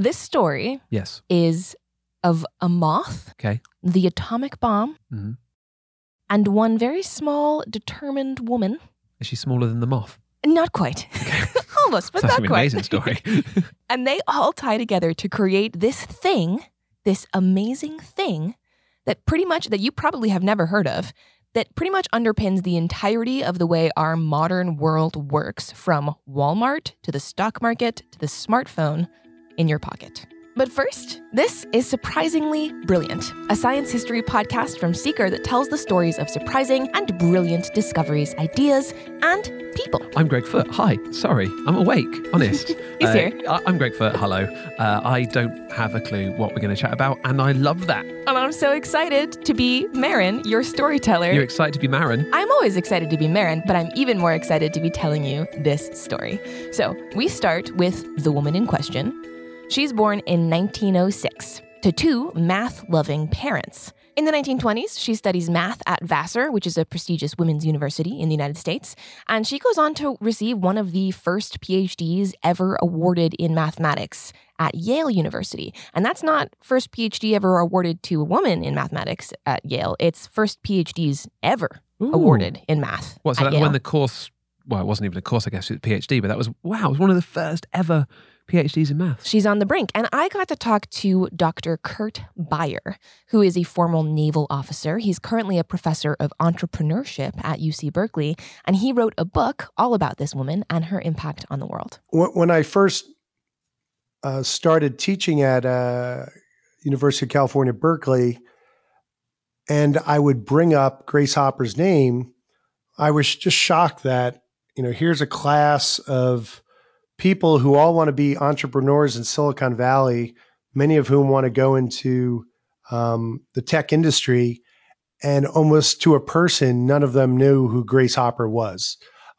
This story Yes. is of a moth, Okay. the atomic bomb, Mhm. and one very small, determined woman. Is she smaller than the moth? Not quite. Almost, but That's not an quite. amazing story. And they all tie together to create this thing, this amazing thing that pretty much, that you probably have never heard of, that pretty much underpins the entirety of the way our modern world works from Walmart to the stock market to the smartphone in your pocket. But first, this is Surprisingly Brilliant, a science history podcast from Seeker that tells the stories of surprising and brilliant discoveries, ideas, and people. I'm Greg Foot. Hi. Sorry, I'm awake. Honest. He's Uh, here. I- I'm Greg Foot. Hello. Uh, I don't have a clue what we're going to chat about, and I love that. And I'm so excited to be Maren, your storyteller. You're excited to be Maren. I'm always excited to be Maren, but I'm even more excited to be telling you this story. So, we start with the woman in question. She's born in 1906 to two math loving parents. In the 1920s, she studies math at Vassar, which is a prestigious women's university in the United States, and she goes on to receive one of the first PhDs ever awarded in mathematics at Yale University. And that's not first PhD ever awarded to a woman in mathematics at Yale, it's first PhDs ever Ooh. awarded in math. What, so at that when the course, well, it wasn't even a course, I guess, it was PhD, but that was, wow, it was one of the first ever PhDs in math. She's on the brink. And I got to talk to Dr. Kurt Beyer, who is a former naval officer. He's currently a professor of entrepreneurship at UC Berkeley. And he wrote a book all about this woman and her impact on the world. When when I first uh, started teaching at uh, University of California, Berkeley, and I would bring up Grace Hopper's name, I was just shocked that you know here's a class of people who all want to be entrepreneurs in Silicon Valley, many of whom want to go into um, the tech industry, and almost to a person, none of them knew who Grace Hopper was.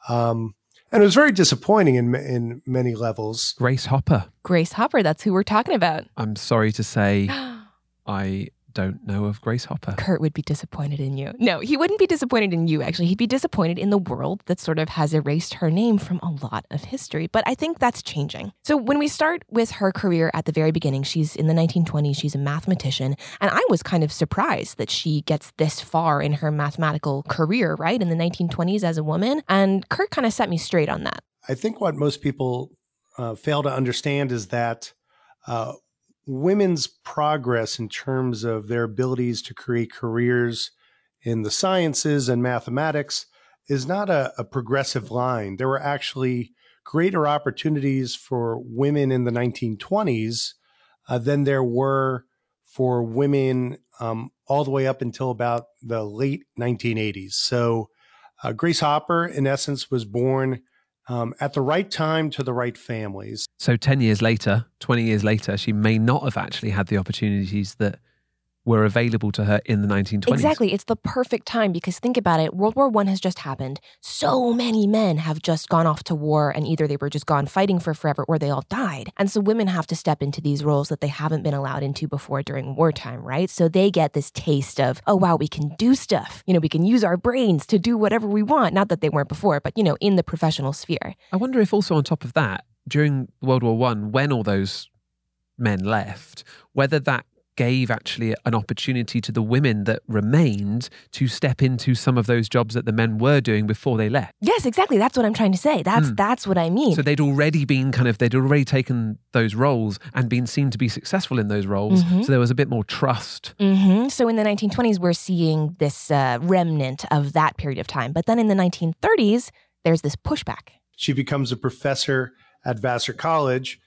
Um, and it was very disappointing in in many levels. Grace Hopper. Grace Hopper, that's who we're talking about. I'm sorry to say, I don't know of Grace Hopper. Kurt would be disappointed in you. No, he wouldn't be disappointed in you, actually. He'd be disappointed in the world that sort of has erased her name from a lot of history. But I think that's changing. So when we start with her career at the very beginning, she's in the 1920s, she's a mathematician. And I was kind of surprised that she gets this far in her mathematical career, right? In the 1920s as a woman. And Kurt kind of set me straight on that. I think what most people uh, fail to understand is that uh, women's progress in terms of their abilities to create careers in the sciences and mathematics is not a, a progressive line. There were actually greater opportunities for women in the 1920s uh, than there were for women um, all the way up until about the late 1980s. So, uh, Grace Hopper, in essence, was born um, at the right time to the right families. So 10 years later, 20 years later, she may not have actually had the opportunities that were available to her in the 1920s. Exactly. It's the perfect time because think about it. World War One has just happened. So many men have just gone off to war and either they were just gone fighting for forever or they all died. And so women have to step into these roles that they haven't been allowed into before during wartime, right? So they get this taste of, oh wow, we can do stuff. You know, we can use our brains to do whatever we want. Not that they weren't before, but you know, in the professional sphere. I wonder if also on top of that, during World War One, when all those men left, whether that gave actually an opportunity to the women that remained to step into some of those jobs that the men were doing before they left. Yes, exactly. That's what I'm trying to say. That's Hmm. that's what I mean. So they'd already been kind of they'd already taken those roles and been seen to be successful in those roles. Mhm. So there was a bit more trust. hmm So in the 1920s, we're seeing this uh, remnant of that period of time. But then in the 1930s, there's this pushback. She becomes a professor at Vassar College,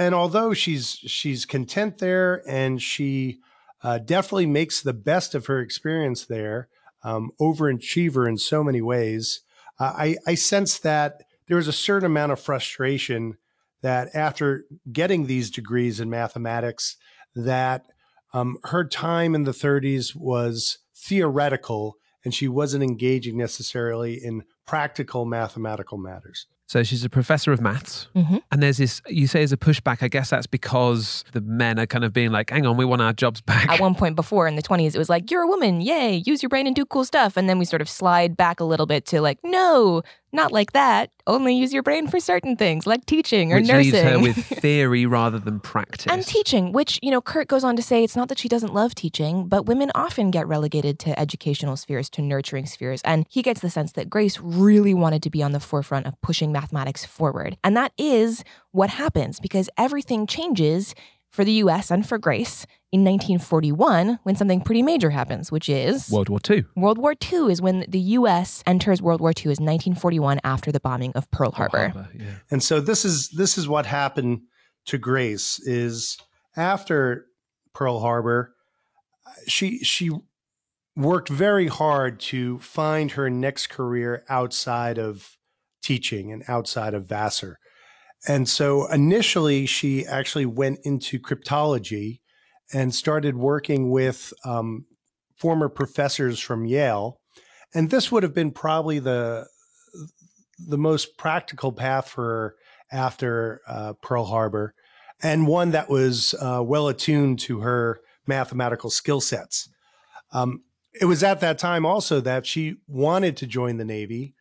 and although she's she's content there, and she uh, definitely makes the best of her experience there, um, overachiever in so many ways. Uh, I, I sense that there was a certain amount of frustration that after getting these degrees in mathematics, that um, her time in the 30s was theoretical, and she wasn't engaging necessarily in practical mathematical matters. So she's a professor of maths. Mhm. And there's this, you say as a pushback, I guess that's because the men are kind of being like, hang on, we want our jobs back. At one point before in the 20s, it was like, you're a woman, yay, use your brain and do cool stuff. And then we sort of slide back a little bit to like, no, not like that. Only use your brain for certain things, like teaching or Which nursing. leaves her with theory rather than practice. and teaching, which, you know, Kurt goes on to say it's not that she doesn't love teaching, but women often get relegated to educational spheres, to nurturing spheres. And he gets the sense that Grace really wanted to be on the forefront of pushing mathematics forward. And that is what happens because everything changes for the US and for Grace in 1941 when something pretty major happens, which is World War II. World War II is when the US enters World War II is 1941 after the bombing of Pearl Harbor. Harbor, yeah. And so this is this is what happened to Grace is after Pearl Harbor, she she worked very hard to find her next career outside of teaching and outside of Vassar. And so initially she actually went into cryptology and started working with um, former professors from Yale. And this would have been probably the the most practical path for after uh, Pearl Harbor, and one that was uh, well attuned to her mathematical skill sets. Um, it was at that time also that she wanted to join the Navy,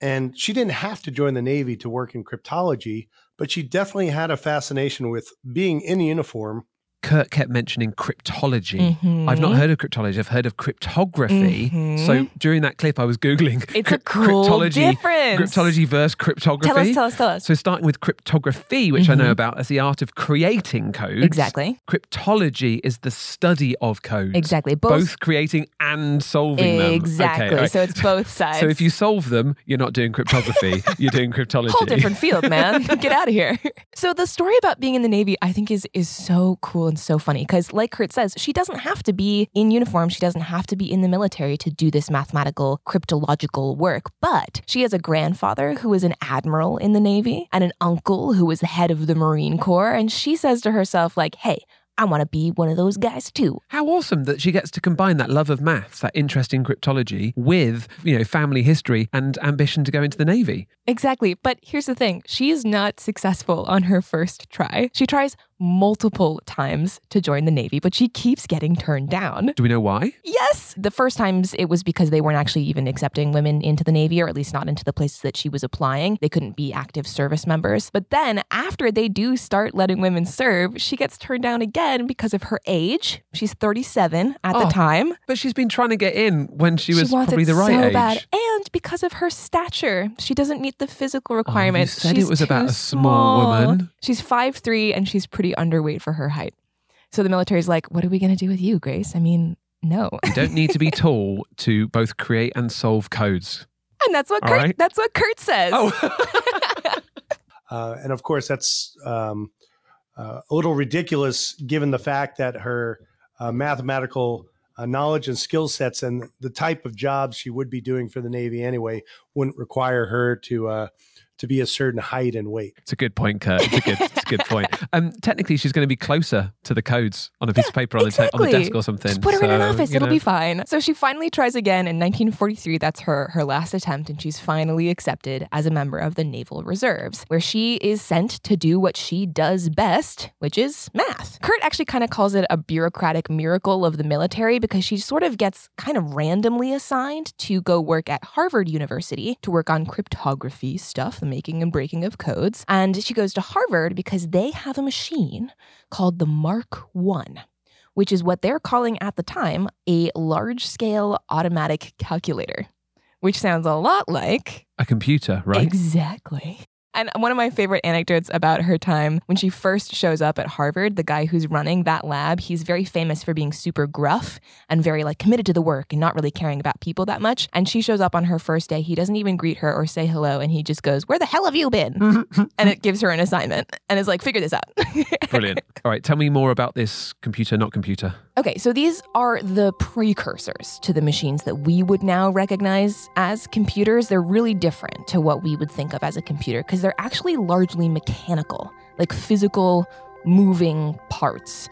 and she didn't have to join the Navy to work in cryptology, but she definitely had a fascination with being in uniform. Kurt kept mentioning cryptology. Mhm. I've not heard of cryptology. I've heard of cryptography. Mhm. So during that clip, I was googling It's a cool cryptology, difference. cryptology versus cryptography. Tell us, tell us, tell us. So starting with cryptography, which I know Mhm. about as the art of creating codes. exactly. Cryptology is the study of codes. Exactly. Both, Both, creating and solving them. exactly. Okay, right. So it's both sides. So if you solve them, you're not doing cryptography. you're doing cryptology. whole different field, man. Get out of here. So the story about being in the Navy, I think, is is so cool and so funny because, like Kurt says, she doesn't have to be in uniform. She doesn't have to be in the military to do this mathematical cryptological work. But she has a grandfather who was an admiral in the Navy and an uncle who was the head of the Marine Corps, and she says to herself, like, "Hey." I want to be one of those guys too. How awesome that she gets to combine that love of maths, that interest in cryptology, with you know family history and ambition to go into the navy. Exactly. But here's the thing she is not successful on her first try. She tries multiple times to join the Navy, but she keeps getting turned down. Do we know why? Yes. The first times it was because they weren't actually even accepting women into the Navy, or at least not into the places that she was applying. They couldn't be active service members. But then after they do start letting women serve, she gets turned down again because of her age. She's 37 at the Oh, time. But she's been trying to get in when she was wants probably the right so age. bad. And because of her stature, she doesn't meet the physical Oh, you requirements. said she's it was about a small small. woman. She's 5'3 and she's pretty underweight for her height. So the military's like, what are we going to do with you, Grace? I mean, no. You don't need to be tall to both create and solve codes. And that's what All Kurt, right. that's what Kurt says. Oh, Uh, and of course, that's um, uh, a little ridiculous given the fact that her uh, mathematical uh, knowledge and skill sets and the type of jobs she would be doing for the Navy anyway wouldn't require her to uh, to be a certain height and weight. it's a good point, Kurt. It's a good, it's a good point. Um, technically, she's going to be closer to the codes on a piece of paper on, the, te- on the desk or something. Just put her in an office. It'll know. be fine. So she finally tries again in 1943. That's her her last attempt, and she's finally accepted as a member of the Naval Reserves, where she is sent to do what she does best, which is math. Kurt actually kind of calls it a bureaucratic miracle of the military because she sort of gets kind of randomly assigned to go work at Harvard University to work on cryptography stuff, the making and breaking of codes. And she goes to Harvard because they have a machine called the Mark One which is what they're calling at the time a large scale automatic calculator, which sounds a lot like. A computer, right? Exactly. And one of my favorite anecdotes about her time when she first shows up at Harvard, the guy who's running that lab, he's very famous for being super gruff and very like committed to the work and not really caring about people that much. And she shows up on her first day. He doesn't even greet her or say hello. And he just goes, Where the hell have you been? and it gives her an assignment and is like, Figure this out. Brilliant. All right, tell me more about this computer, not computer. Okay, so these are the precursors to the machines that we would now recognize as computers. They're really different to what we would think of as a computer because they're actually largely mechanical, like physical moving parts.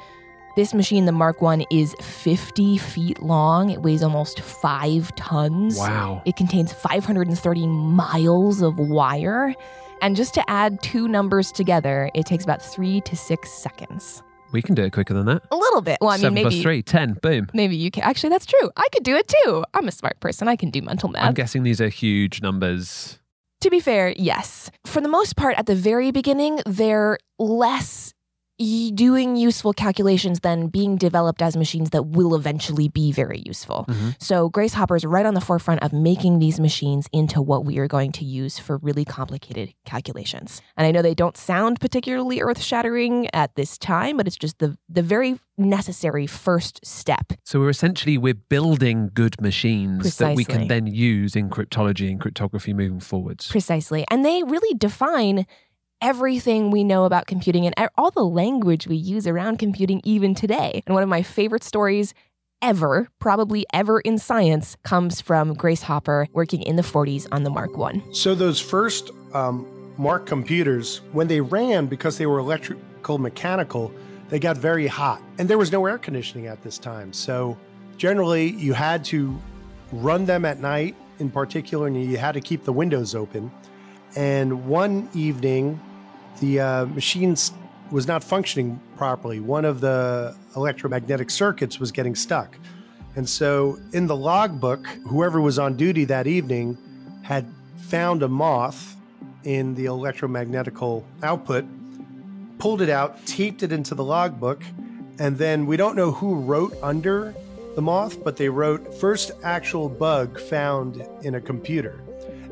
This machine, the Mark I, is 50 feet long. It weighs almost five tons. Wow. It contains 530 miles of wire. And just to add two numbers together, it takes about three to six seconds. We can do it quicker than that. A little bit. Well, I mean, Seven maybe plus three, ten. Boom. Maybe you can. Actually, that's true. I could do it too. I'm a smart person. I can do mental math. I'm guessing these are huge numbers. to be fair, yes. For the most part, at the very beginning, they're less doing useful calculations then being developed as machines that will eventually be very useful. Mhm. So Grace Hopper is right on the forefront of making these machines into what we are going to use for really complicated calculations. And I know they don't sound particularly earth-shattering at this time, but it's just the the very necessary first step. So we're essentially we're building good machines that we can then use in cryptology and cryptography moving forwards. Precisely. And they really define everything we know about computing and all the language we use around computing even today. And one of my favorite stories ever, probably ever in science, comes from Grace Hopper working in the 40s on the Mark 1. So those first um, Mark computers, when they ran because they were electrical mechanical, they got very hot, and there was no air conditioning at this time. So generally, you had to run them at night, in particular, and you had to keep the windows open. And one evening, the uh, machine was not functioning properly. One of the electromagnetic circuits was getting stuck. And so, in the logbook, whoever was on duty that evening had found a moth in the electromagnetical output, pulled it out, taped it into the logbook, and then we don't know who wrote under the moth, but they wrote first actual bug found in a computer.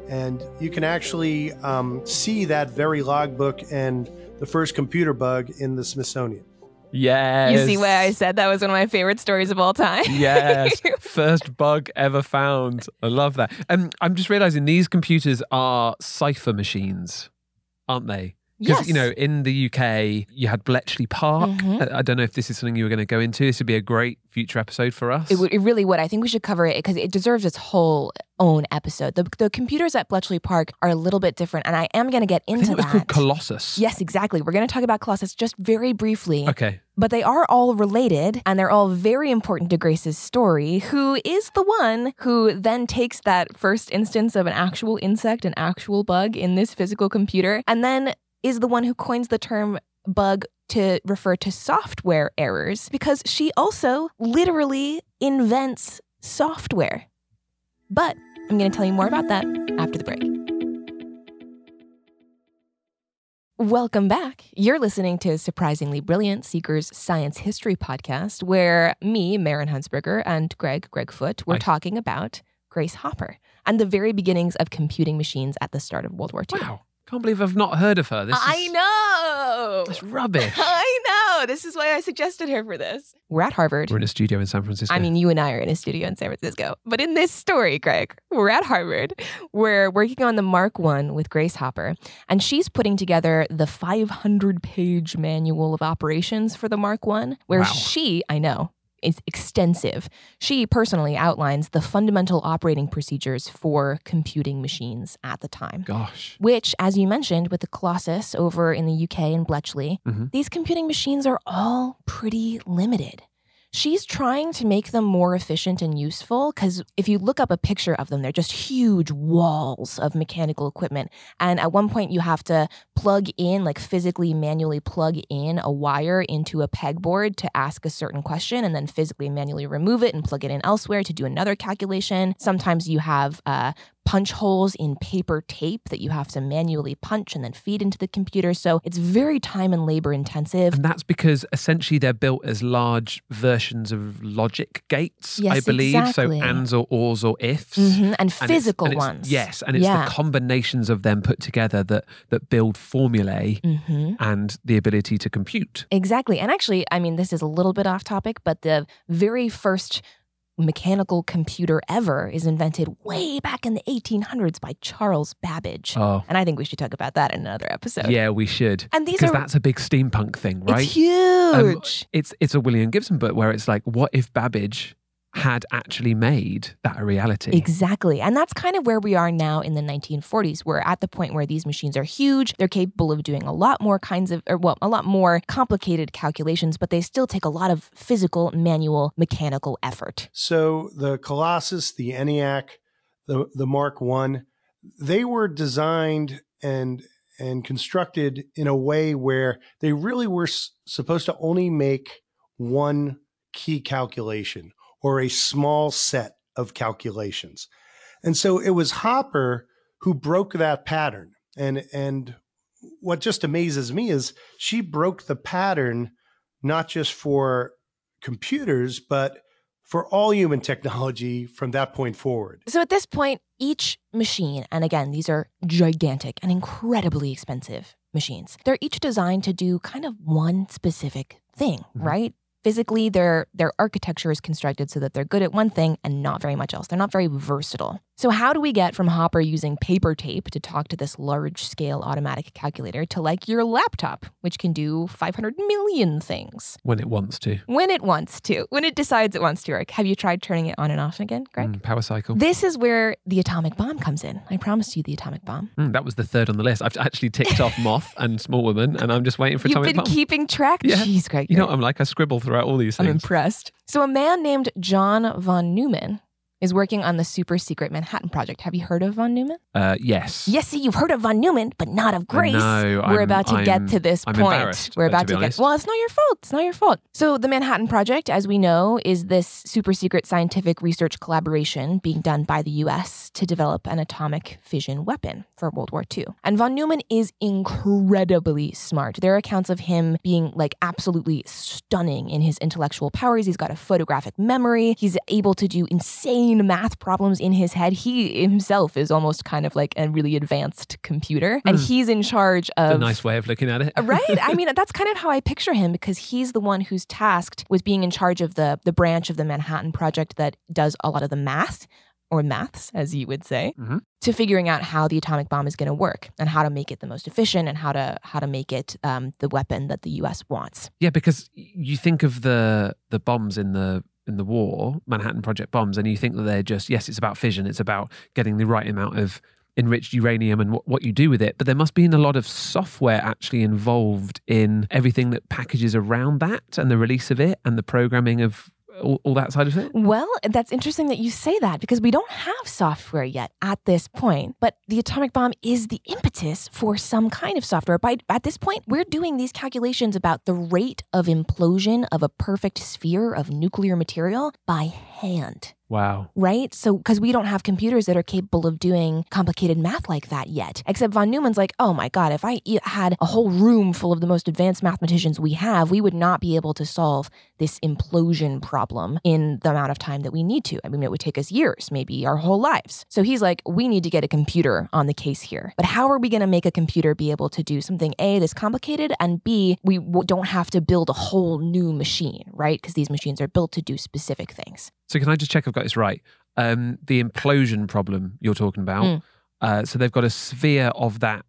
And you can actually um, see that very logbook and the first computer bug in the Smithsonian. Yes. You see why I said that was one of my favorite stories of all time? yes. First bug ever found. I love that. And I'm just realizing these computers are cipher machines, aren't they? Because, yes. you know, in the UK, you had Bletchley Park. Mhm. I I don't know if this is something you were going to go into. This would be a great future episode for us. It, would, it really would. I think we should cover it because it deserves its whole own episode. The, the computers at Bletchley Park are a little bit different, and I am going to get I into think it was that. called Colossus. Yes, exactly. We're going to talk about Colossus just very briefly, Okay. but they are all related and they're all very important to Grace's story, who is the one who then takes that first instance of an actual insect, an actual bug in this physical computer, and then is the one who coins the term bug to refer to software errors because she also literally invents software. But I'm going to tell you more about that after the break. Welcome back. You're listening to Surprisingly Brilliant Seeker's Science History podcast, where me, Maren Hunsberger, and Greg, Greg Foot, we're Hi. talking about Grace Hopper and the very beginnings of computing machines at the start of World War II. Wow. I can't believe I've not heard of her. This I is, know. That's rubbish. I know. This is why I suggested her for this. We're at Harvard. We're in a studio in San Francisco. I mean, you and I are in a studio in San Francisco. But in this story, Greg, we're at Harvard. We're working on the Mark One with Grace Hopper, and she's putting together the 500 page manual of operations for the Mark One, where Wow. she, I know, is extensive. She personally outlines the fundamental operating procedures for computing machines at the time. gosh. Which, as you mentioned, with the Colossus over in the UK in Bletchley, Mhm. these computing machines are all pretty limited. She's trying to make them more efficient and useful because if you look up a picture of them, they're just huge walls of mechanical equipment. And at one point, you have to plug in, like physically, manually plug in a wire into a pegboard to ask a certain question and then physically, manually remove it and plug it in elsewhere to do another calculation. Sometimes you have uh, punch holes in paper tape that you have to manually punch and then feed into the computer. So it's very time and labor intensive. And that's because essentially they're built as large versions of logic gates, I believe. exactly. So ands or ors or ifs. Mhm, And And it's- physical and it's- ones. Yes, and it's Yeah. the combinations of them put together that that build formulae hmm and the ability to compute. Exactly. And actually, I mean, this is a little bit off topic, but the very first mechanical computer ever is invented way back in the 1800s by Charles Babbage. Oh, And I think we should talk about that in another episode. yeah, we should. And these Because are that's a big steampunk thing, right? it's huge. Um, it's it's a William Gibson book where it's like, what if Babbage had actually made that a reality? Exactly. And that's kind of where we are now in the 1940s. We're at the point where these machines are huge. They're capable of doing a lot more kinds of, or well, a lot more complicated calculations, but they still take a lot of physical, manual, mechanical effort. So the Colossus, the ENIAC, the the Mark One, they were designed and and constructed in a way where they really were s- supposed to only make one key calculation or a small set of calculations. And so it was Hopper who broke that pattern. And and what just amazes me is she broke the pattern not just for computers, but for all human technology from that point forward. So at this point, each machine, and again, these are gigantic and incredibly expensive machines, they're each designed to do kind of one specific thing, mm-hmm. right? Physically, their their architecture is constructed so that they're good at one thing and not very much else. They're not very versatile. So, how do we get from Hopper using paper tape to talk to this large scale automatic calculator to like your laptop, which can do 500 million things? When it wants to. When it wants to. When it decides it wants to work. Have you tried turning it on and off again, Greg? Mm, power cycle. This is where the atomic bomb comes in. I promised you the atomic bomb. Mm, that was the third on the list. I've actually ticked off Moth and Small Woman, and I'm just waiting for You've atomic bomb. You've been keeping track? Yeah. Jeez, Greg. You know I'm like? I scribble throughout all these things. I'm impressed. So, a man named John von Neumann is working on the super secret Manhattan Project. Have you heard of von Neumann? Uh, yes. Yes, see, you've heard of von Neumann, but not of Grace. No, We're I'm, about to I'm, get to this I'm point. We're about to, to, get. Well, it's not your fault. It's not your fault. So, the Manhattan Project, as we know, is this super secret scientific research collaboration being done by the U.S. to develop an atomic fission weapon for World War II. And von Neumann is incredibly smart. There are accounts of him being like absolutely stunning in his intellectual powers. He's got a photographic memory. He's able to do insane math problems in his head. He himself is almost kind of like a really advanced computer, and mm. he's in charge of. a nice way of looking at it, right? I mean, that's kind of how I picture him because he's the one who's tasked with being in charge of the the branch of the Manhattan Project that does a lot of the math or maths, as you would say, mm-hmm. to figuring out how the atomic bomb is going to work and how to make it the most efficient and how to how to make it um, the weapon that the U.S. wants. Yeah, because you think of the the bombs in the in the war, Manhattan Project bombs, and you think that they're just yes, it's about fission, it's about getting the right amount of enriched uranium and what, what you do with it. But there must be a lot of software actually involved in everything that packages around that and the release of it and the programming of all, all, that side of it? Well, that's interesting that you say that because we don't have software yet at this point. But the atomic bomb is the impetus for some kind of software. By at this point, we're doing these calculations about the rate of implosion of a perfect sphere of nuclear material by hand. Wow. Right? So, because we don't have computers that are capable of doing complicated math like that yet. Except von Neumann's like, oh my God, if I had a whole room full of the most advanced mathematicians we have, we would not be able to solve this implosion problem in the amount of time that we need to. I mean, it would take us years, maybe our whole lives. So he's like, we need to get a computer on the case here. But how are we going to make a computer be able to do something A, this complicated, and B, we don't have to build a whole new machine, right? Because these machines are built to do specific things. So can I just check I've got this right? Um, the implosion problem you're talking about. Mm. Uh, so they've got a sphere of that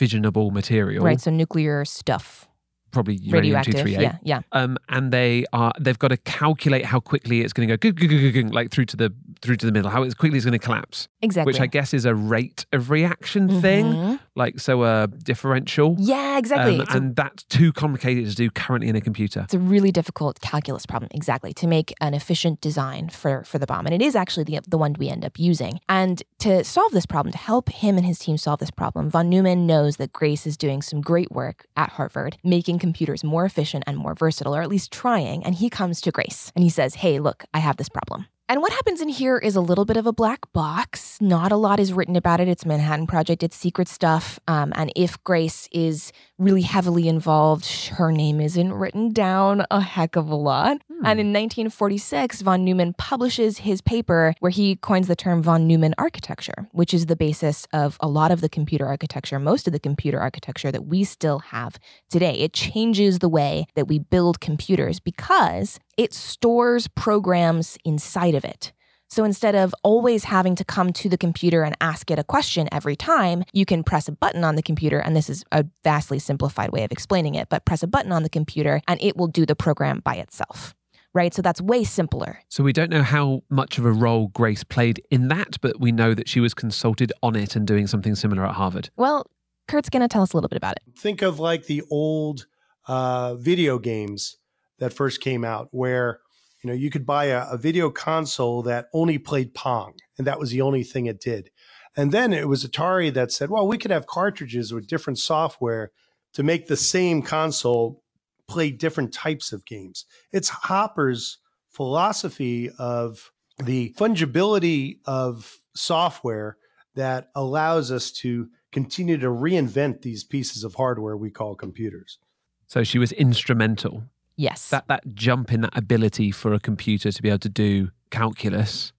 fissionable material. Right. So nuclear stuff probably uranium two three eight. Yeah, yeah. Um, and they are they've got to calculate how quickly it's going to go like through to the through to the middle, how quickly it's going to collapse. Exactly. Which I guess is a rate of reaction mm-hmm. thing, like so a differential. Yeah, exactly. Um, and that's too complicated to do currently in a computer. It's a really difficult calculus problem, exactly, to make an efficient design for for the bomb, and it is actually the the one we end up using. And to solve this problem, to help him and his team solve this problem, von Neumann knows that Grace is doing some great work at Harvard, making computers more efficient and more versatile, or at least trying. And he comes to Grace and he says, Hey, look, I have this problem. And what happens in here is a little bit of a black box. Not a lot is written about it. It's Manhattan Project, it's secret stuff. Um, and if Grace is really heavily involved, her name isn't written down a heck of a lot. And in 1946, von Neumann publishes his paper where he coins the term von Neumann architecture, which is the basis of a lot of the computer architecture, most of the computer architecture that we still have today. It changes the way that we build computers because it stores programs inside of it. So instead of always having to come to the computer and ask it a question every time, you can press a button on the computer. And this is a vastly simplified way of explaining it, but press a button on the computer and it will do the program by itself. Right. So that's way simpler. So we don't know how much of a role Grace played in that, but we know that she was consulted on it and doing something similar at Harvard. Well, Kurt's going to tell us a little bit about it. Think of like the old uh, video games that first came out where you know you could buy a, a, video console that only played pong and that was the only thing it did and then it was atari that said well we could have cartridges with different software to make the same console play different types of games it's hopper's philosophy of the fungibility of software that allows us to continue to reinvent these pieces of hardware we call computers. So she was instrumental. Yes. That that jump in that ability for a computer to be able to do calculus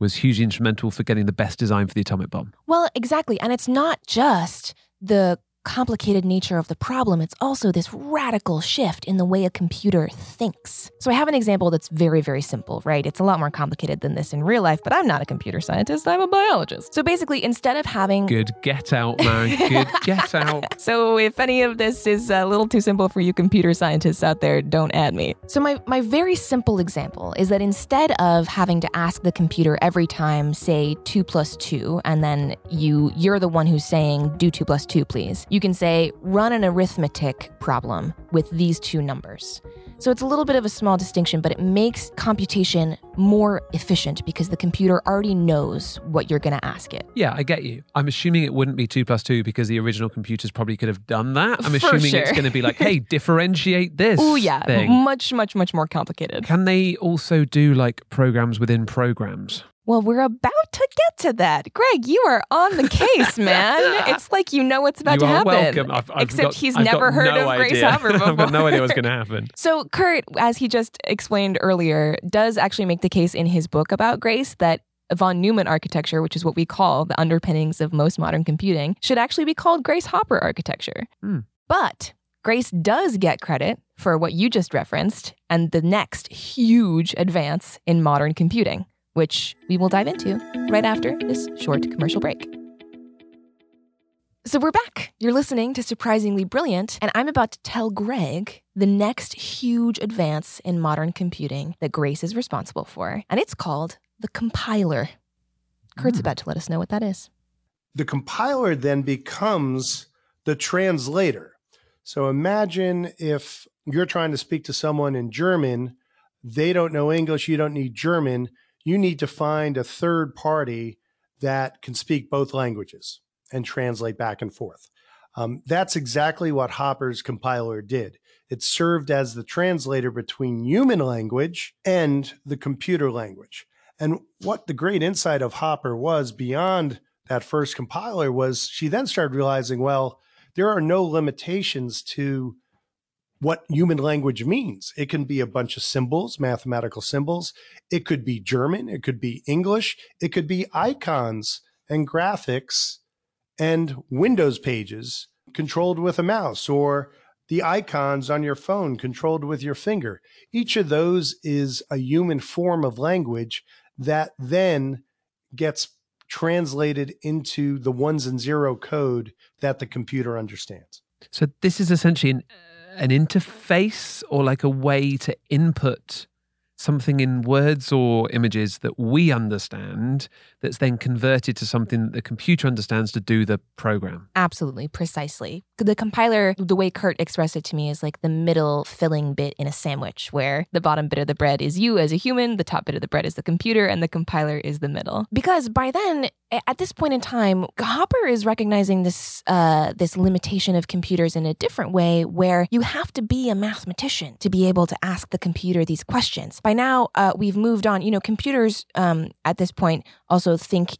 was hugely instrumental for getting the best design for the atomic bomb. well, exactly. And it's not just the complicated nature of the problem, it's also this radical shift in the way a computer thinks. So I have an example that's very, very simple, right? It's a lot more complicated than this in real life, but I'm not a computer scientist, I'm a biologist. So basically, instead of having Good get out, man. Good get out. So if any of this is a little too simple for you computer scientists out there, don't add me. So my, my very simple example is that instead of having to ask the computer every time, say two plus two, and then you you're the one who's saying do two plus two, please, you can say run an arithmetic problem with these two numbers. So it's a little bit of a small distinction, but it makes computation more efficient because the computer already knows what you're going to ask it. Yeah, I get you. I'm assuming it wouldn't be two plus two because the original computers probably could have done that. I'm For assuming sure. it's going to be like, hey, differentiate this. Oh yeah, Thing. much much much more complicated. Can they also do like programs within programs? Well, we're about to get to that. Greg, you are on the case, man. it's like you know what's about you to happen. welcome. I've, I've Except got- he's I've never heard no of Grace. Hopper before. I've got no idea what's going to happen. So, Kurt, as he just explained earlier, does actually make the case in his book about Grace that von Neumann architecture, which is what we call the underpinnings of most modern computing, should actually be called Grace Hopper architecture. Hmm. But Grace does get credit for what you just referenced and the next huge advance in modern computing, which we will dive into right after this short commercial break. So we're back. You're listening to Surprisingly Brilliant, and I'm about to tell Greg the next huge advance in modern computing that Grace is responsible for, and it's called the compiler. Kurt's Mm. about to let us know what that is. The compiler then becomes the translator. So imagine if you're trying to speak to someone in German, they don't know English, you don't need German, you need to find a third party that can speak both languages and translate back and forth. Um, that's exactly what Hopper's compiler did. It served as the translator between human language and the computer language. And what the great insight of Hopper was beyond that first compiler was she then started realizing, well, there are no limitations to what human language means. It can be a bunch of symbols, mathematical symbols. It could be German. It could be English. It could be icons and graphics and Windows pages controlled with a mouse or the icons on your phone controlled with your finger. Each of those is a human form of language that then gets translated into the ones and zero code that the computer understands. So this is essentially an, an interface or like a way to input something in words or images that we understand that's then converted to something that the computer understands to do the program. Absolutely, precisely. The compiler, the way Kurt expressed it to me, is like the middle filling bit in a sandwich, where the bottom bit of the bread is you as a human, the top bit of the bread is the computer, and the compiler is the middle. Because by then, at this point in time, Hopper is recognizing this uh, this limitation of computers in a different way, where you have to be a mathematician to be able to ask the computer these questions. By now, uh, we've moved on. You know, computers um, at this point also think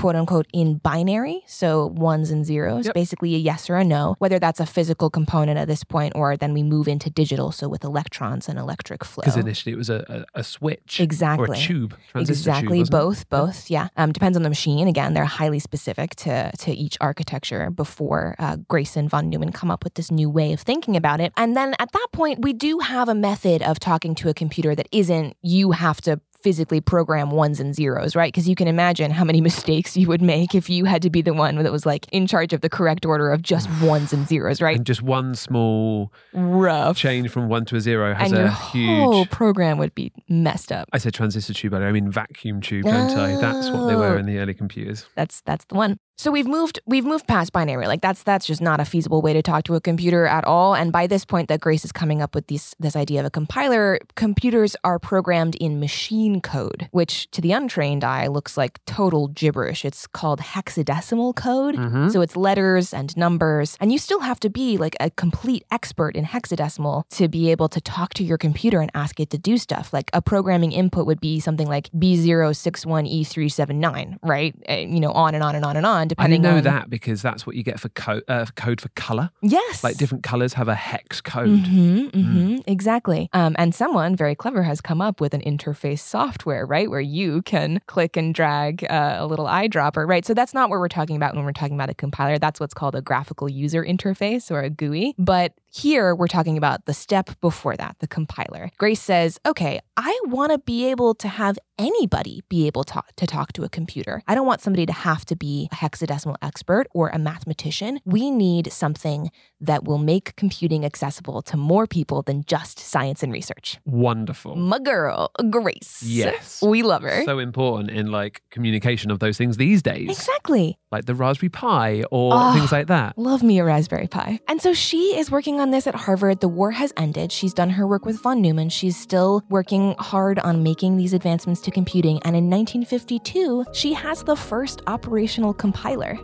quote unquote in binary, so ones and zeros, Yep. basically a yes or a no, whether that's a physical component at this point or then we move into digital, so with electrons and electric flow. Because initially it was a, a, a switch Exactly. or a tube. transistor tube, Exactly, it? both, both, yeah. Um, depends on the machine. Again, they're highly specific to to each architecture. Before uh, Grace and von Neumann come up with this new way of thinking about it, and then at that point, we do have a method of talking to a computer that isn't you have to physically program ones and zeros, right? Because you can imagine how many mistakes you would make if you had to be the one that was like in charge of the correct order of just ones and zeros, right? And just one small Rough. change from one to a zero has and a your huge. whole program would be messed up. I said transistor tube, but I mean vacuum tube, don't I? That's what they were Oh. in the early computers. That's that's the one. So we've moved we've moved past binary. Like that's that's just not a feasible way to talk to a computer at all. And by this point that Grace is coming up with this this idea of a compiler, computers are programmed in machine code, which to the untrained eye looks like total gibberish. It's called hexadecimal code. Mhm. So it's letters and numbers. And you still have to be like a complete expert in hexadecimal to be able to talk to your computer and ask it to do stuff. Like a programming input would be something like B061E379, right? Uh, You know, on and on and on and on, I depending know on that because that's what you get for code, uh, code for color. Yes. Like different colors have a hex code. hmm hmm exactly. Um, and someone very clever has come up with an interface software, right, where you can click and drag uh, a little eyedropper, right? So that's not what we're talking about when we're talking about a compiler. That's what's called a graphical user interface or a GUI. But here we're talking about the step before that, the compiler. Grace says, okay, I want to be able to have anybody be able to, to talk to a computer. I don't want somebody to have to be a hexadecimal expert or a mathematician. We need something that will make computing accessible to more people than just science and research. Wonderful. My girl, Grace. Yes. We love her. So important in like communication of those things these days, exactly. like the Raspberry Pi or Oh. things like that. Love me a Raspberry Pi. And so she is working on this at Harvard. The war has ended. She's done her work with von Neumann. She's still working hard on making these advancements to computing. And in 1952, she has the first operational compiler.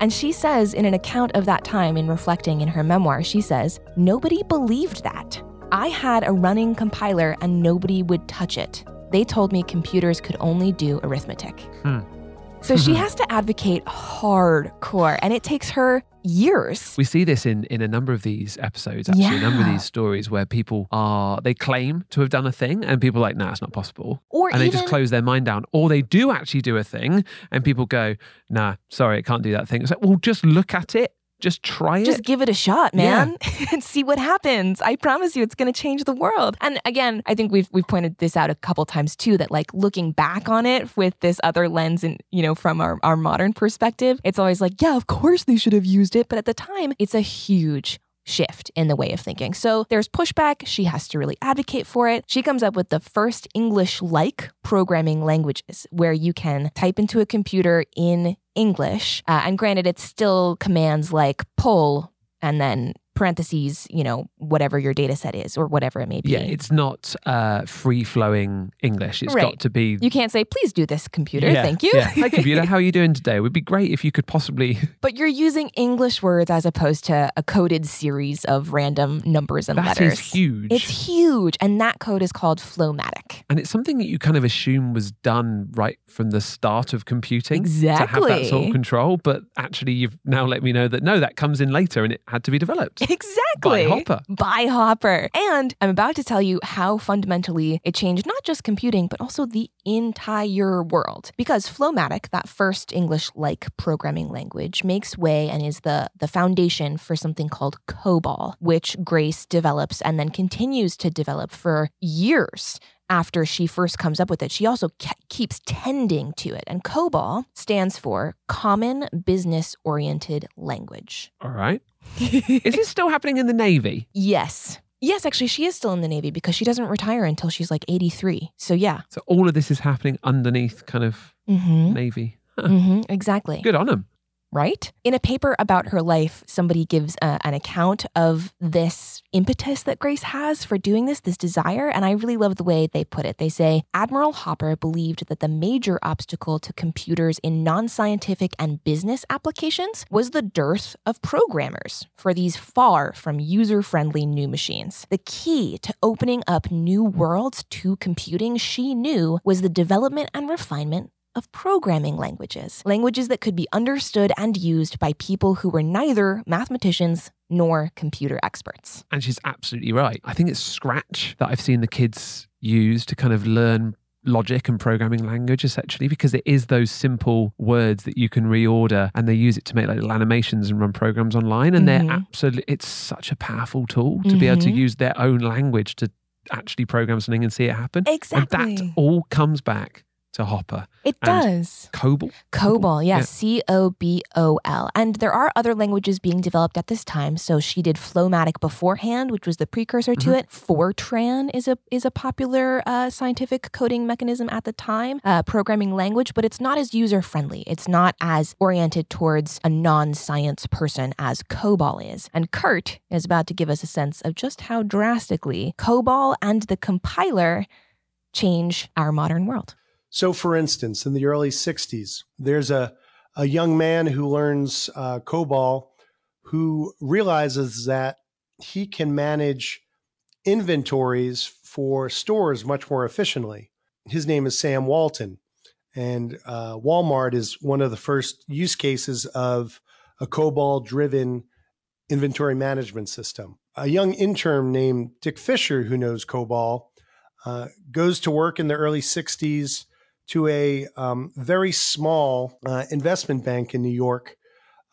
And she says in an account of that time, in reflecting in her memoir, she says, Nobody believed that. I had a running compiler and nobody would touch it. They told me computers could only do arithmetic. Hmm. So she mm-hmm. has to advocate hardcore, and it takes her years. We see this in in a number of these episodes, actually, a number of these stories where people are they claim to have done a thing and people are like, nah, it's not possible. Or and they just close their mind down. Or they do actually do a thing and people go, nah, sorry, it can't do that thing. It's like, well, just look at it. Just try it. just give it a shot, Yeah. man, and see what happens. I promise you, it's going to change the world. And again, I think we've we've pointed this out a couple times too. That like looking back on it with this other lens, and you know, from our our modern perspective, it's always like, yeah, of course they should have used it, but at the time, it's a huge shift in the way of thinking. So there's pushback. She has to really advocate for it. She comes up with the first English like programming languages where you can type into a computer in English. Uh, and granted, it's still commands like pull and then parentheses, you know, whatever your data set is or whatever it may be. yeah, it's not uh, free flowing English. It's Right. got to be. you can't say, please do this, computer. Yeah, Thank you. Yeah. Hi, computer. How are you doing today? It would be great if you could possibly. but you're using English words as opposed to a coded series of random numbers and That letters. is huge. It's huge. And that code is called FLOW-MATIC. and it's something that you kind of assume was done right from the start of computing to have that sort of control. But actually, you've now let me know that no, that comes in later and it had to be developed. Exactly. By Hopper. By Hopper. And I'm about to tell you how fundamentally it changed not just computing, but also the entire world. Because FLOW-MATIC, that first English like programming language, makes way and is the, the foundation for something called COBOL, which Grace develops and then continues to develop for years after she first comes up with it. She also ke- keeps tending to it. And COBOL stands for Common Business Oriented Language. All right. Is this still happening in the Navy? Yes. Yes, actually, she is still in the Navy because she doesn't retire until she's like 83. So, yeah. So all of this is happening underneath kind of Mm-hmm. Navy. Huh. Mm-hmm. Exactly. Good on them. Right? In a paper about her life, somebody gives uh, an account of this impetus that Grace has for doing this, this desire. And I really love the way they put it. They say Admiral Hopper believed that the major obstacle to computers in non scientific and business applications was the dearth of programmers for these far from user friendly new machines. The key to opening up new worlds to computing, she knew, was the development and refinement of programming languages, languages that could be understood and used by people who were neither mathematicians nor computer experts. And she's absolutely right. I think it's Scratch that I've seen the kids use to kind of learn logic and programming language essentially because it is those simple words that you can reorder and they use it to make like little animations and run programs online and they're Mhm. absolutely it's such a powerful tool to be able to Mhm. use their own language to actually program something and see it happen Exactly. and that all comes back to Hopper. It does. Cobol? COBOL, yeah, Yeah. C O B O L. And there are other languages being developed at this time. So she did FLOW-MATIC beforehand, which was the precursor to Mhm. it. Fortran is a is a popular uh, scientific coding mechanism at the time, uh, programming language, but it's not as user friendly. It's not as oriented towards a non science person as COBOL is. And Kurt is about to give us a sense of just how drastically COBOL and the compiler change our modern world. So, for instance, in the early 60s, there's a, a young man who learns uh, COBOL who realizes that he can manage inventories for stores much more efficiently. His name is Sam Walton. And uh, Walmart is one of the first use cases of a COBOL driven inventory management system. A young intern named Dick Fisher, who knows COBOL, uh, goes to work in the early 60s to a um, very small uh, investment bank in New York,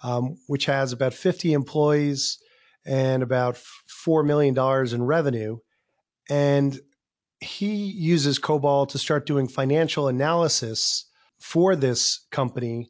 um, which has about 50 employees and about $4 million in revenue. And he uses COBOL to start doing financial analysis for this company.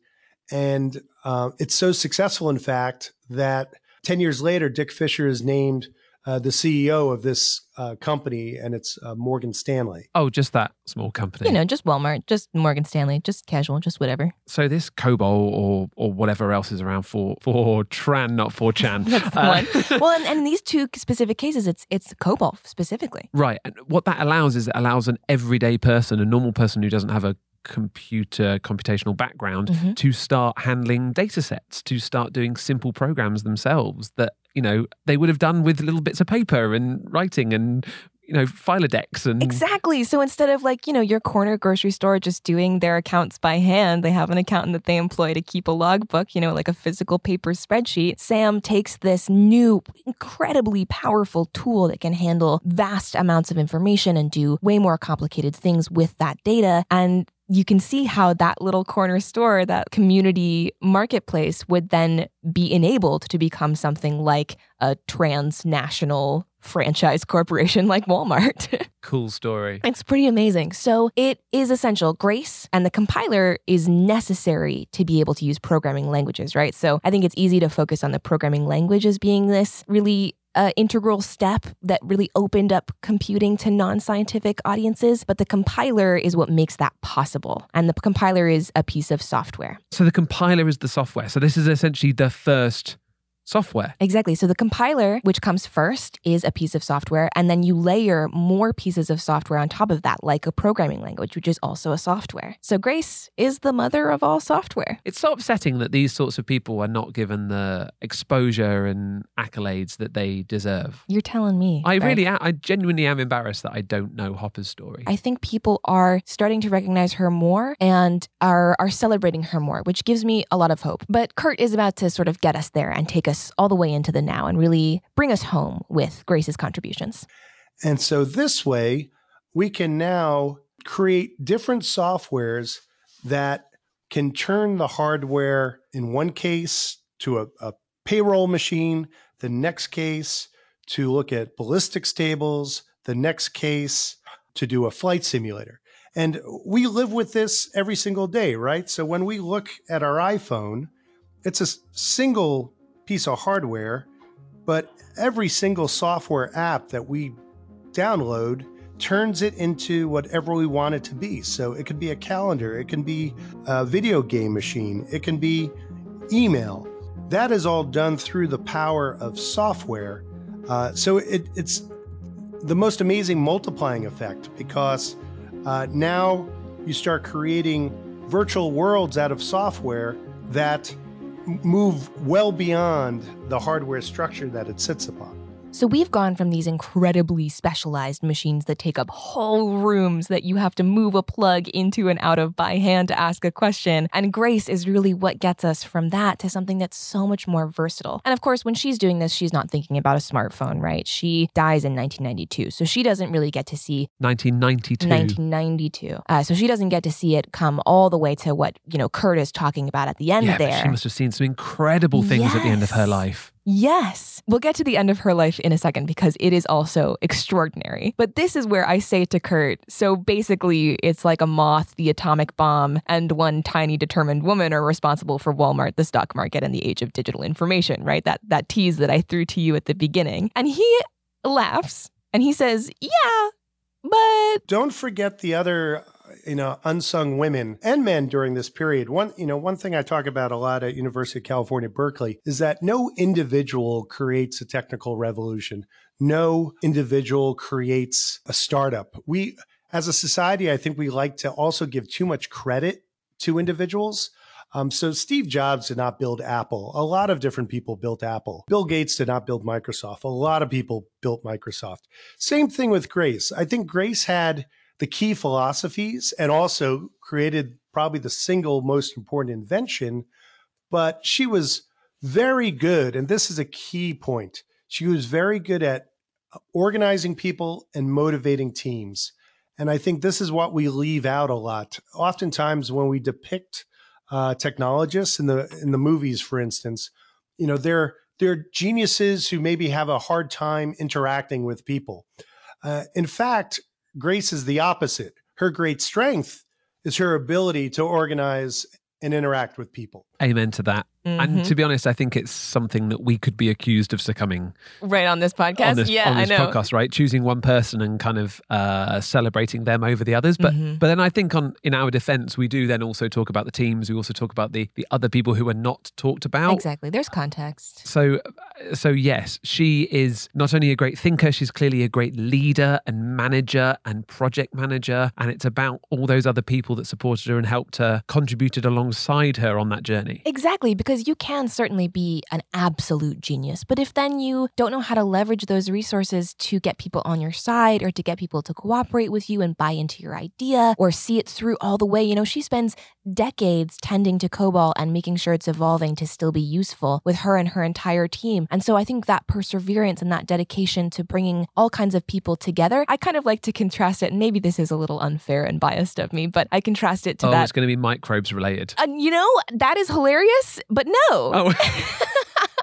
And uh, it's so successful, in fact, that 10 years later, Dick Fisher is named uh, the CEO of this uh, company, and it's uh, Morgan Stanley. Oh, just that small company. You know, just Walmart, just Morgan Stanley, just casual, just whatever. so this COBOL or or whatever else is around for for Tran, not for Chan. That's the one. Well, and, and in these two specific cases, it's it's COBOL specifically. Right. And what that allows is it allows an everyday person, a normal person who doesn't have a computer computational background Mhm. to start handling data sets, to start doing simple programs themselves that, you know, they would have done with little bits of paper and writing and, you know, Filodex and Exactly. So instead of like, you know, your corner grocery store just doing their accounts by hand, they have an accountant that they employ to keep a logbook, you know, like a physical paper spreadsheet. Sam takes this new, incredibly powerful tool that can handle vast amounts of information and do way more complicated things with that data. And you can see how that little corner store, that community marketplace would then be enabled to become something like a transnational franchise corporation like Walmart. cool story. It's pretty amazing. So it is essential. Grace and the compiler is necessary to be able to use programming languages, right? So I think it's easy to focus on the programming language as being this really uh, integral step that really opened up computing to non scientific audiences. But the compiler is what makes that possible. And the compiler is a piece of software. So the compiler is the software. So this is essentially the first software. Exactly. So the compiler, which comes first, is a piece of software. And then you layer more pieces of software on top of that, like a programming language, which is also a software. So Grace is the mother of all software. It's so upsetting that these sorts of people are not given the exposure and accolades that they deserve. You're telling me. I right? really am. I genuinely am embarrassed that I don't know Hopper's story. I think people are starting to recognize her more and are are celebrating her more, which gives me a lot of hope. But Kurt is about to sort of get us there and take us all the way into the now and really bring us home with Grace's contributions. And so this way, we can now create different softwares that can turn the hardware in one case to a, a payroll machine, the next case to look at ballistics tables, the next case to do a flight simulator. And we live with this every single day, right? So when we look at our iPhone, it's a single piece of hardware, but every single software app that we download turns it into whatever we want it to be. So it could be a calendar, it can be a video game machine, it can be email. That is all done through the power of software. Uh, so it, it's the most amazing multiplying effect because uh, now you start creating virtual worlds out of software that move well beyond the hardware structure that it sits upon. So we've gone from these incredibly specialized machines that take up whole rooms that you have to move a plug into and out of by hand to ask a question. And Grace is really what gets us from that to something that's so much more versatile. And of course, when she's doing this, she's not thinking about a smartphone, right? She dies in 1992. So she doesn't really get to see 1992. 1992. Uh, so she doesn't get to see it come all the way to what, you know, Kurt is talking about at the end yeah, there. she must have seen some incredible things at the end of her life. Yes. We'll get to the end of her life in a second because it is also extraordinary. But this is where I say to Kurt so basically, it's like a moth, the atomic bomb, and one tiny determined woman are responsible for Walmart, the stock market, and the age of digital information, right? That, that tease that I threw to you at the beginning. And he laughs and he says, Yeah, but. Don't forget the other you know unsung women and men during this period one you know one thing i talk about a lot at university of california berkeley is that no individual creates a technical revolution no individual creates a startup we as a society i think we like to also give too much credit to individuals um, so Steve Jobs did not build Apple. A lot of different people built Apple. Bill Gates did not build Microsoft. A lot of people built Microsoft. Same thing with Grace. I think Grace had the key philosophies and also created probably the single most important invention. But she was very good, and this is a key point. She was very good at organizing people and motivating teams. And I think this is what we leave out a lot. Oftentimes, when we depict uh, technologists in the in the movies, for instance, you know they're they're geniuses who maybe have a hard time interacting with people. Uh, in fact, Grace is the opposite. Her great strength is her ability to organize and interact with people. Amen to that. Mm-hmm. And to be honest, I think it's something that we could be accused of succumbing. Right on this podcast? On this, yeah, on this I know. podcast, right? Choosing one person and kind of uh, celebrating them over the others. But mm-hmm. but then I think on in our defense, we do then also talk about the teams. We also talk about the the other people who are not talked about. Exactly. There's context. So so yes, she is not only a great thinker, she's clearly a great leader and manager and project manager. And it's about all those other people that supported her and helped her, contributed alongside her on that journey. Exactly, because you can certainly certainly be an absolute genius. But if then you don't know how to leverage those resources to get people on your side or to get people to cooperate with you and buy into your idea or see it through all the way, you know, she spends decades tending to COBOL and making sure it's evolving to still be useful with her and her entire team. And so I think that perseverance and that dedication to bringing all kinds of people together, I kind of like to contrast it. And maybe this is a little unfair and biased of me, but I contrast it to oh, that. it's going to be microbes related. And you know, that is hilarious, but no. Oh.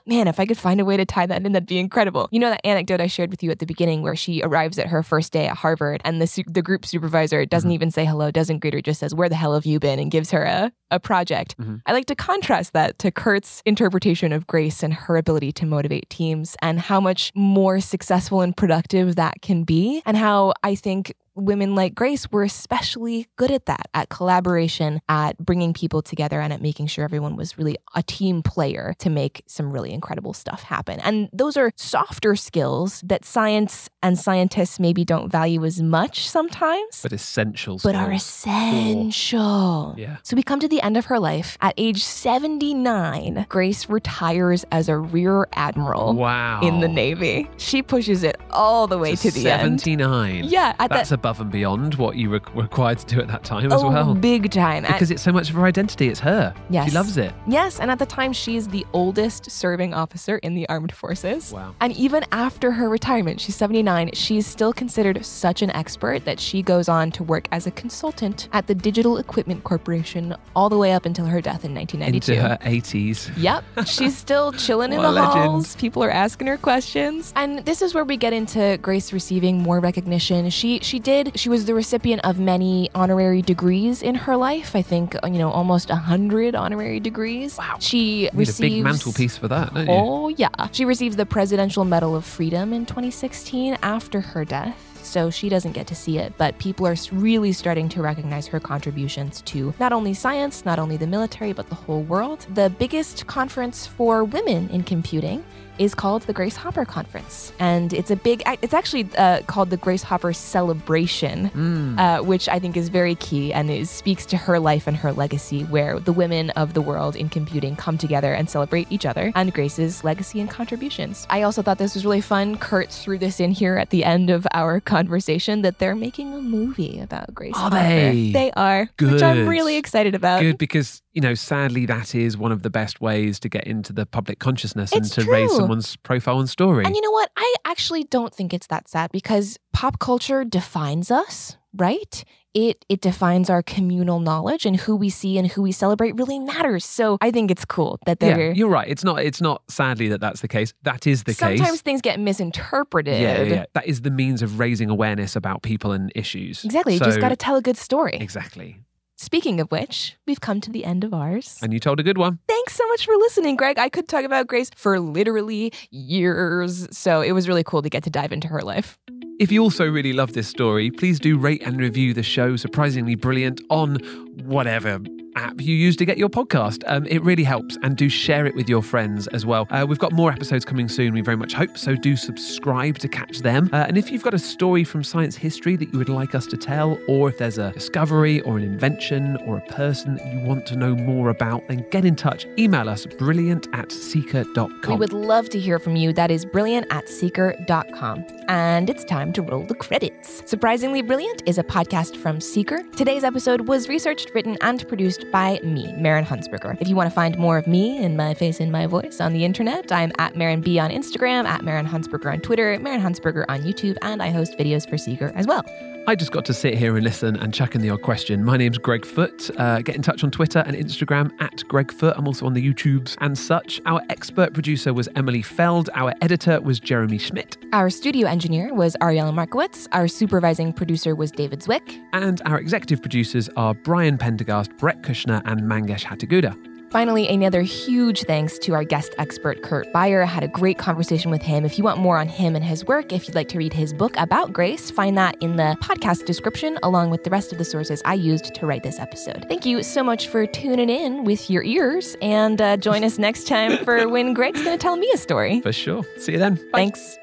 Man, if I could find a way to tie that in, that'd be incredible. You know that anecdote I shared with you at the beginning where she arrives at her first day at Harvard and the, su- the group supervisor doesn't mm-hmm. even say hello, doesn't greet her, just says, Where the hell have you been? and gives her a, a project. Mm-hmm. I like to contrast that to Kurt's interpretation of grace and her ability to motivate teams and how much more successful and productive that can be, and how I think women like Grace were especially good at that, at collaboration, at bringing people together, and at making sure everyone was really a team player to make some really incredible stuff happen. And those are softer skills that science and scientists maybe don't value as much sometimes, but essential. But are essential. Yeah. So we come to the end of her life. At age 79, Grace retires as a rear admiral wow. in the Navy. She pushes it all the way to, to the 79. end. 79. Yeah. That's the, above and beyond what you were required to do at that time as oh, well. Big time. Because at, it's so much of her identity. It's her. Yes. She loves it. Yes. And at the time, she's the oldest serving officer in the armed forces. Wow. And even after her retirement, she's 79, she's still considered such an expert that she goes on to work as a consultant at the Digital Equipment Corporation all the way up until her death in 1992. Into her 80s. Yep. She's still chilling in the halls. People are asking her questions. And this is where we get into Grace receiving more recognition. She she did did. She was the recipient of many honorary degrees in her life. I think, uh, you know, almost a hundred honorary degrees. Wow. She you receives a big mantelpiece for that? Oh, yeah. She receives the Presidential Medal of Freedom in 2016 after her death so she doesn't get to see it. But people are really starting to recognize her contributions to not only science, not only the military, but the whole world. The biggest conference for women in computing is called the Grace Hopper Conference. And it's a big, it's actually uh, called the Grace Hopper Celebration, mm. uh, which I think is very key and it speaks to her life and her legacy, where the women of the world in computing come together and celebrate each other and Grace's legacy and contributions. I also thought this was really fun. Kurt threw this in here at the end of our conversation that they're making a movie about Grace are Hopper. They? they are, Good. which I'm really excited about. Good because you know, sadly, that is one of the best ways to get into the public consciousness it's and to true. raise someone's profile and story. And you know what? I actually don't think it's that sad because pop culture defines us right? It it defines our communal knowledge and who we see and who we celebrate really matters. So I think it's cool that they're Yeah, you're right. It's not. It's not. Sadly, that that's the case. That is the sometimes case. Sometimes things get misinterpreted. Yeah, yeah, yeah. That is the means of raising awareness about people and issues. Exactly. you just got to tell a good story. Exactly. Speaking of which, we've come to the end of ours. And you told a good one. Thanks so much for listening, Greg. I could talk about Grace for literally years. So it was really cool to get to dive into her life. If you also really love this story, please do rate and review the show Surprisingly Brilliant on whatever app you use to get your podcast. Um, it really helps, and do share it with your friends as well. Uh, we've got more episodes coming soon, we very much hope, so do subscribe to catch them. Uh, and if you've got a story from science history that you would like us to tell, or if there's a discovery or an invention or a person that you want to know more about, then get in touch. Email us brilliant at seeker.com. We would love to hear from you. That is brilliant at seeker.com. And it's time to roll the credits. Surprisingly Brilliant is a podcast from Seeker. Today's episode was researched, written, and produced by me, Maren Hunsberger. If you want to find more of me and my face and my voice on the internet, I'm at Maren B on Instagram, at Maren Hunsberger on Twitter, Maren Hunsberger on YouTube, and I host videos for Seeker as well. I just got to sit here and listen and chuck in the odd question. My name's Greg Foot. Uh, get in touch on Twitter and Instagram at Greg Foot. I'm also on the YouTubes and such. Our expert producer was Emily Feld. Our editor was Jeremy Schmidt. Our studio engineer was Ariella Markowitz. Our supervising producer was David Zwick. And our executive producers are Brian Pendergast, Brett Kushner, and Mangesh Hattikudur. Finally, another huge thanks to our guest expert, Kurt Beyer. Had a great conversation with him. If you want more on him and his work, if you'd like to read his book about Grace, find that in the podcast description, along with the rest of the sources I used to write this episode. Thank you so much for tuning in with your ears, and uh, join us next time for when Greg's going to tell me a story. For sure. See you then. Bye. Thanks.